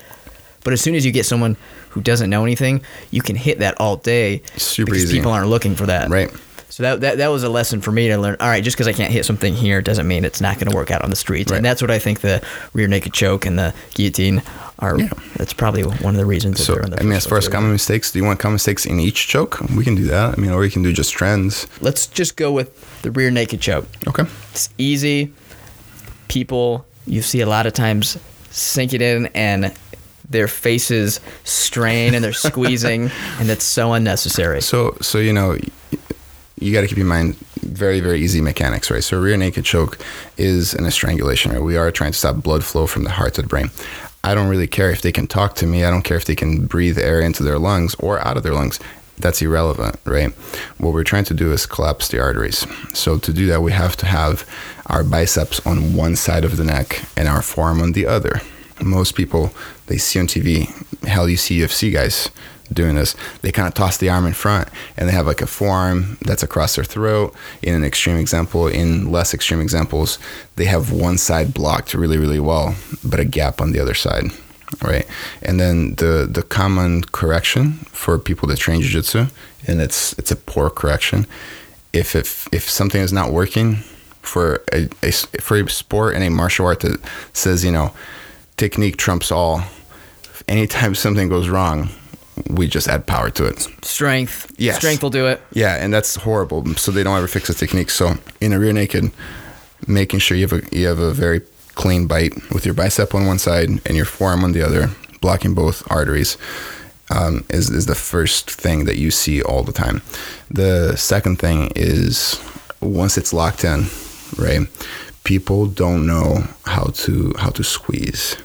But as soon as you get someone who doesn't know anything, you can hit that all day. Super because easy. people aren't looking for that. right So that, that that was a lesson for me to learn. All right, just because I can't hit something here doesn't mean it's not going to work out on the streets. Right. And that's what I think the rear naked choke and the guillotine are. Yeah. That's probably one of the reasons. that so the i mean as far as common mistakes do you want common mistakes in each choke we can do that i mean or we can do just trends let's just go with the rear naked choke. okay It's easy. People you see a lot of times sink it in and their faces strain and they're squeezing and it's so unnecessary. So, so you know, you got to keep in mind very, very easy mechanics, right? So, rear naked choke is an strangulation, right? We are trying to stop blood flow from the heart to the brain. I don't really care if they can talk to me. I don't care if they can breathe air into their lungs or out of their lungs. That's irrelevant, right? What we're trying to do is collapse the arteries. So, to do that, we have to have our biceps on one side of the neck and our forearm on the other. Most people they see on TV, hell, you see UFC guys doing this. They kind of toss the arm in front and they have like a forearm that's across their throat. In an extreme example, in less extreme examples, they have one side blocked really, really well, but a gap on the other side. Right. And then the the common correction for people that train jiu-jitsu, and it's it's a poor correction. If if if something is not working for a, a for a sport and a martial art that says, you know, technique trumps all, anytime something goes wrong, we just add power to it. Strength. Yes. Strength will do it. Yeah, and that's horrible. So they don't ever fix the technique. So in a rear naked, making sure you have a you have a very clean bite with your bicep on one side and your forearm on the other, blocking both arteries. Um, is is the first thing that you see all the time. The second thing is once it's locked in, right? People don't know how to how to squeeze.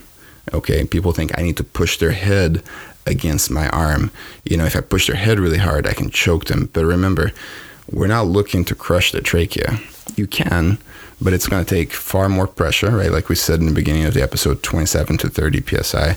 Okay, people think I need to push their head against my arm. You know, if I push their head really hard, I can choke them. But remember, we're not looking to crush the trachea. You can, but it's going to take far more pressure, right? Like we said in the beginning of the episode, 27 to 30 psi.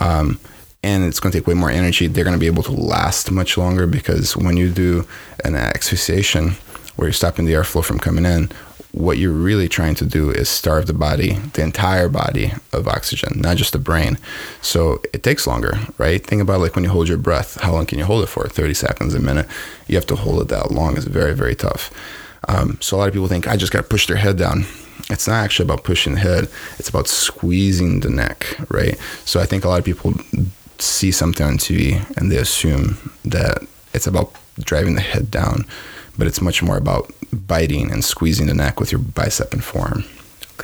Um, and it's going to take way more energy. They're going to be able to last much longer because when you do an asphyxiation where you're stopping the airflow from coming in, what you're really trying to do is starve the body, the entire body of oxygen, not just the brain. So it takes longer, right? Think about like when you hold your breath, how long can you hold it for? 30 seconds, a minute. You have to hold it that long. It's very, very tough. Um, so a lot of people think I just got to push their head down. It's not actually about pushing the head. It's about squeezing the neck, right? So I think a lot of people see something on TV and they assume that it's about driving the head down, but it's much more about biting and squeezing the neck with your bicep and forearm.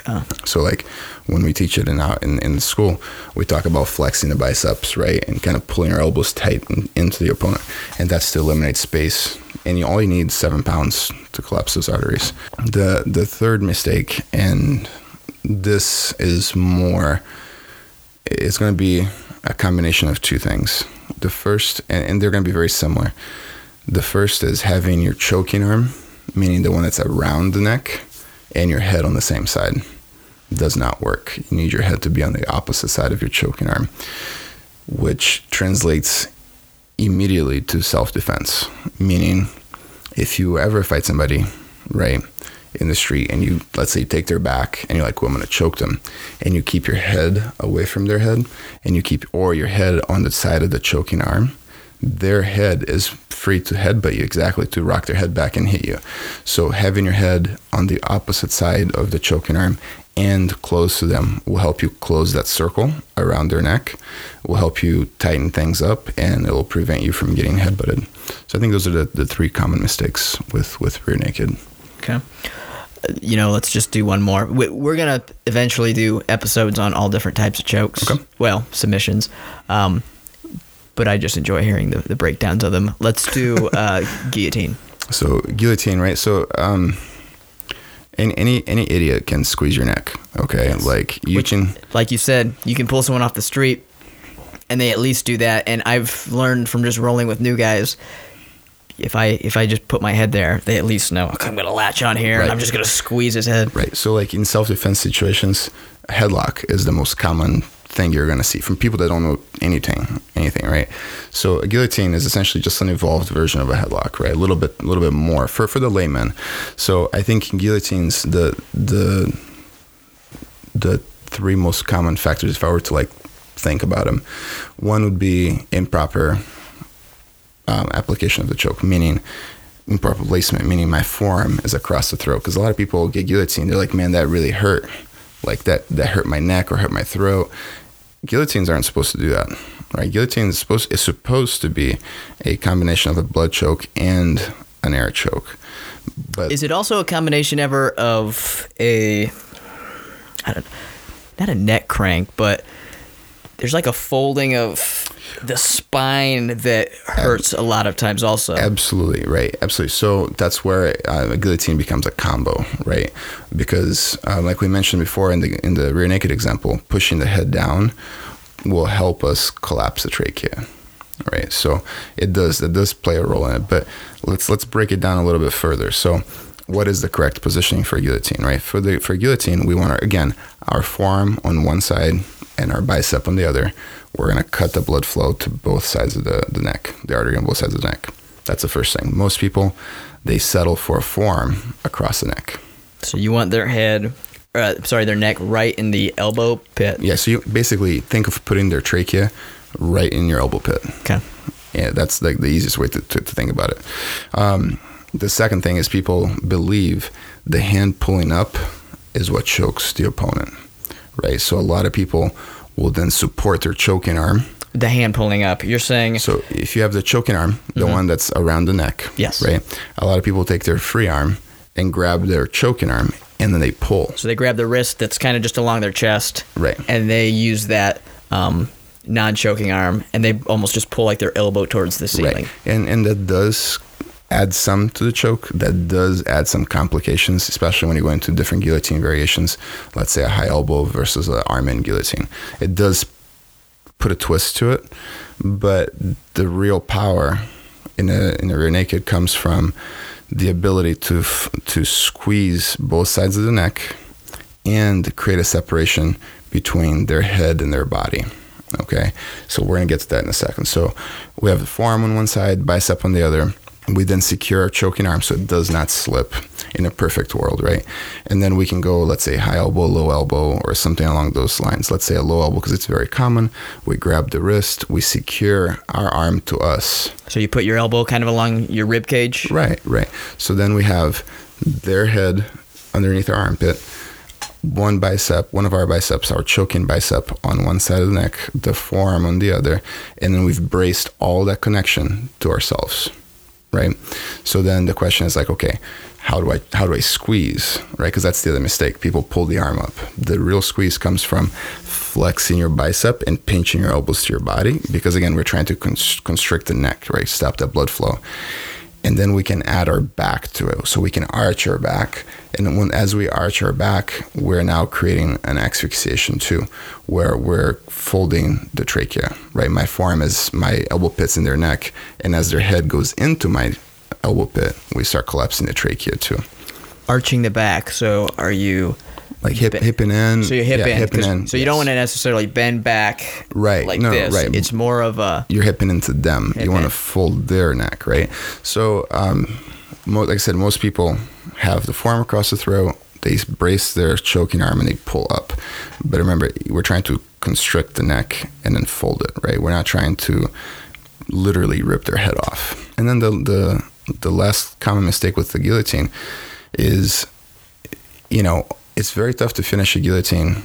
Uh, So like when we teach it in out in, in school, we talk about flexing the biceps, right, and kind of pulling our elbows tight in, into the opponent, and that's to eliminate space. And you only need seven pounds to collapse those arteries. The the third mistake, and this is more, it's going to be a combination of two things. The first, and, and they're going to be very similar. The first is having your choking arm, meaning the one that's around the neck, and your head on the same side. Does not work. You need your head to be on the opposite side of your choking arm. which translates immediately to self defense. Meaning, if you ever fight somebody, right, in the street and you, let's say, you take their back and you're like, well, I'm going to choke them, and you keep your head away from their head and you keep, or your head on the side of the choking arm, their head is free to headbutt you exactly to rock their head back and hit you. So having your head on the opposite side of the choking arm and close to them will help you close that circle around their neck, will help you tighten things up, and it will prevent you from getting headbutted. So I think those are the, the three common mistakes with, with rear naked. Okay. You know, let's just do one more. We- We're gonna eventually do episodes on all different types of chokes. Okay. Well, submissions. Um, but I just enjoy hearing the, the breakdowns of them. Let's do uh, guillotine. So guillotine, right? So um, any any any idiot can squeeze your neck. Okay, like you Which- can. Like you said, you can pull someone off the street, and they at least do that. And I've learned from just rolling with new guys. If I if I just put my head there, they at least know okay, I'm gonna latch on here and I'm just gonna squeeze his head. Right. So, like in self defense situations, headlock is the most common thing you're going to see from people that don't know anything, anything, right? So, a guillotine is essentially just an evolved version of a headlock, right? A little bit, a little bit more for for the layman. So, I think in guillotines, the the the three most common factors, if I were to like think about them, one would be improper um, application of the choke, meaning improper placement, meaning my forearm is across the throat. Because a lot of people get guillotine, they're like, man, that really hurt. Like that, that hurt my neck or hurt my throat. Guillotines aren't supposed to do that, right? Guillotine is supposed is supposed to be a combination of a blood choke and an air choke. But Is it also a combination ever of a, I don't, not a neck crank, but there's like a folding of the spine that hurts a lot of times also. Absolutely right. Absolutely. So that's where uh, a guillotine becomes a combo, right? Because, um, like we mentioned before in the in the rear naked example, pushing the head down will help us collapse the trachea, right? So it does it does play a role in it. But let's let's break it down a little bit further. So. What is the correct positioning for guillotine, right? For the for guillotine, we want our again our forearm on one side and our bicep on the other. We're gonna cut the blood flow to both sides of the, the neck, the artery on both sides of the neck. That's the first thing. Most people, they settle for a form across the neck. So you want their head, uh, sorry, their neck right in the elbow pit. Yeah, so you basically think of putting their trachea right in your elbow pit. Okay. Yeah, that's like the easiest way to, to, to think about it. Um, the second thing is people believe the hand pulling up is what chokes the opponent, right? So a lot of people will then support their choking arm. The hand pulling up. You're saying So if you have the choking arm, the one that's around the neck, Yes. right? A lot of people take their free arm and grab their choking arm and then they pull. so they grab the wrist that's kind of just along their chest, Right. and they use that um, non-choking arm, and they almost just pull like their elbow towards the ceiling. Right. And and that does add some to the choke. That does add some complications, especially when you go into different guillotine variations. Let's say a high elbow versus an arm in guillotine. It does put a twist to it, but the real power in a in a rear naked comes from the ability to f- to squeeze both sides of the neck and create a separation between their head and their body. Okay, so we're gonna get to that in a second. So we have the forearm on one side, bicep on the other. We then secure our choking arm so it does not slip in a perfect world, right? And then we can go, let's say, high elbow, low elbow, or something along those lines. Let's say a low elbow because it's very common. We grab the wrist, we secure our arm to us, So you put your elbow kind of along your rib cage. Right, right. So then we have their head underneath our armpit, one bicep, one of our biceps, our choking bicep on one side of the neck, the forearm on the other, and then we've braced all that connection to ourselves. Right. So then the question is like, okay, how do I how do I squeeze? Right, because that's the other mistake. People pull the arm up. The real squeeze comes from flexing your bicep and pinching your elbows to your body. Because again, we're trying to cons- constrict the neck, right? Stop that blood flow and then we can add our back to it. So we can arch our back, and when as we arch our back, we're now creating an asphyxiation too, where we're folding the trachea. Right, my forearm is my elbow pit's in their neck, and as their head goes into my elbow pit, we start collapsing the trachea too. Arching the back. So are you like hip Be- hip and in. So you hip yeah, in. hip in. So you don't want to necessarily bend back Right, like no, this. right. It's more of a you're hipping into them. Hip you want to fold their neck, right? So, um, mo- like I said, most people have the forearm across the throat. They brace their choking arm and they pull up. But remember, we're trying to constrict the neck and then fold it, right? We're not trying to literally rip their head off. And then the the the last common mistake with the guillotine is, you know, it's very tough to finish a guillotine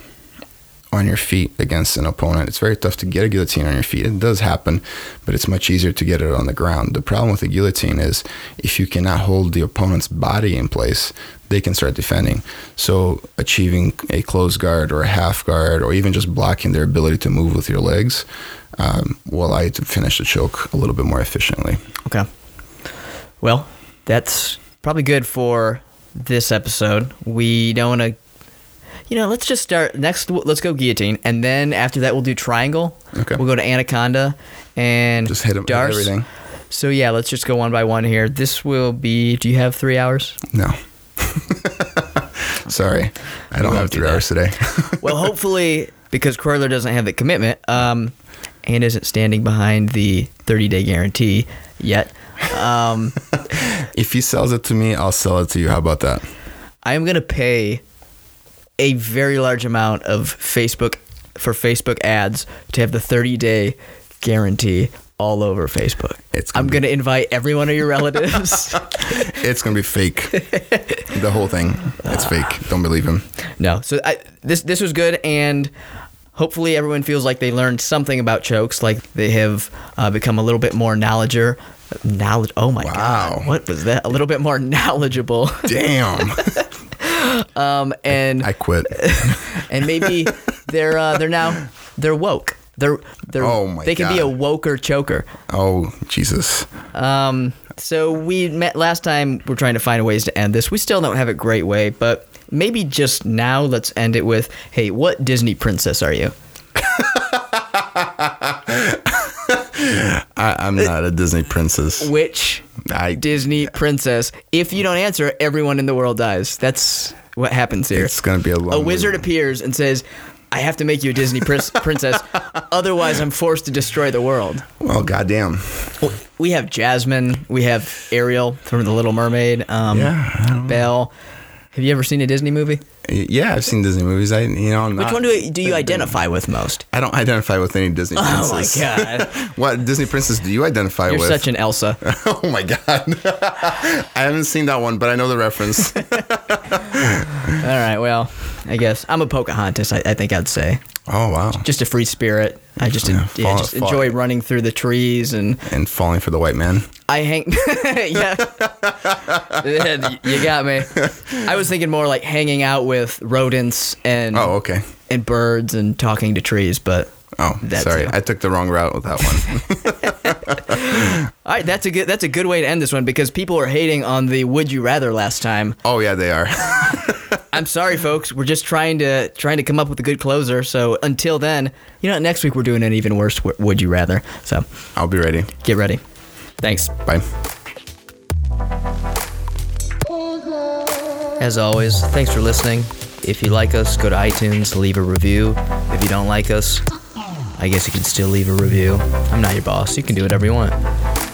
on your feet against an opponent. It's very tough to get a guillotine on your feet. It does happen, but it's much easier to get it on the ground. The problem with a guillotine is if you cannot hold the opponent's body in place, they can start defending. So achieving a close guard or a half guard or even just blocking their ability to move with your legs um, will allow you to finish the choke a little bit more efficiently. Okay. Well, that's probably good for this episode. We don't want to. You know, let's just start next. Let's go guillotine, and then after that, we'll do triangle. Okay. We'll go to anaconda and Just hit 'em- hit Darce. everything. So yeah, let's just go one by one here. This will be. Do you have three hours? No. Sorry, I don't have three that. hours today. Well, hopefully, because Croyler doesn't have the commitment, um, and isn't standing behind the 30 day guarantee yet. Um, if he sells it to me, I'll sell it to you. How about that? I am going to pay a very large amount of Facebook for Facebook ads to have the 30 day guarantee all over Facebook. It's gonna I'm be- going to invite every one of your relatives. It's gonna be fake. the whole thing. It's fake. Don't believe him. no, so I, this this was good, and hopefully everyone feels like they learned something about chokes, like they have uh, become a little bit more knowledger. Knowledge. Oh my Wow. god, what was that? A little bit more knowledgeable, Damn. um, and I quit. and maybe they're uh, they're now they're woke. They're they're Oh my they can be a God. woker choker. Oh Jesus. Um, so we met last time. We're trying to find ways to end this. We still don't have a great way, but maybe just now let's end it with, "Hey, what Disney princess are you?" I, I'm not a Disney princess. Which I Disney princess? If you don't answer, everyone in the world dies. That's what happens here. it's gonna be a long a wizard appears and says, "I have to make you a Disney prince- princess, otherwise I'm forced to destroy the world." Well, goddamn. We have Jasmine. We have Ariel from The Little Mermaid. Um, Yeah, I don't know. Belle. Have you ever seen a Disney movie? Yeah, I've seen Disney movies. I, you know, I'm Which one do you, do you identify with most? I don't identify with any Disney princess. Oh my god, What Disney princess do you identify you're with? such an Elsa. oh my god. I haven't seen that one, but I know the reference. All right, well, I guess I'm a Pocahontas. I, I think I'd say oh wow. just a free spirit. I just, en- Yeah, yeah, just fall- enjoy running through the trees and And falling for the white man. I hang. yeah, you got me. I was thinking more like hanging out with rodents and Oh, okay. and birds and talking to trees, but Oh, sorry. I took the wrong route with that one. all right, that's a good that's a good way to end this one because people are hating on the would you rather last time. oh yeah, they are. I'm sorry, folks. We're just trying to trying to come up with a good closer. So until then, you know, next week we're doing an even worse. Would you rather? So I'll be ready. get ready. Thanks. Bye. As always, thanks for listening. If you like us, go to iTunes, leave a review. If you don't like us, I guess you can still leave a review. I'm not your boss. You can do whatever you want.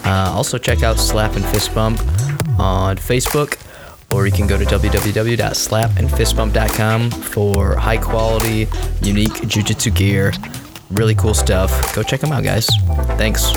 Uh, also, check out Slap and Fist Bump on Facebook, or you can go to www.slapandfistbump.com for high quality, unique jujitsu gear. Really cool stuff. Go check them out, guys. Thanks.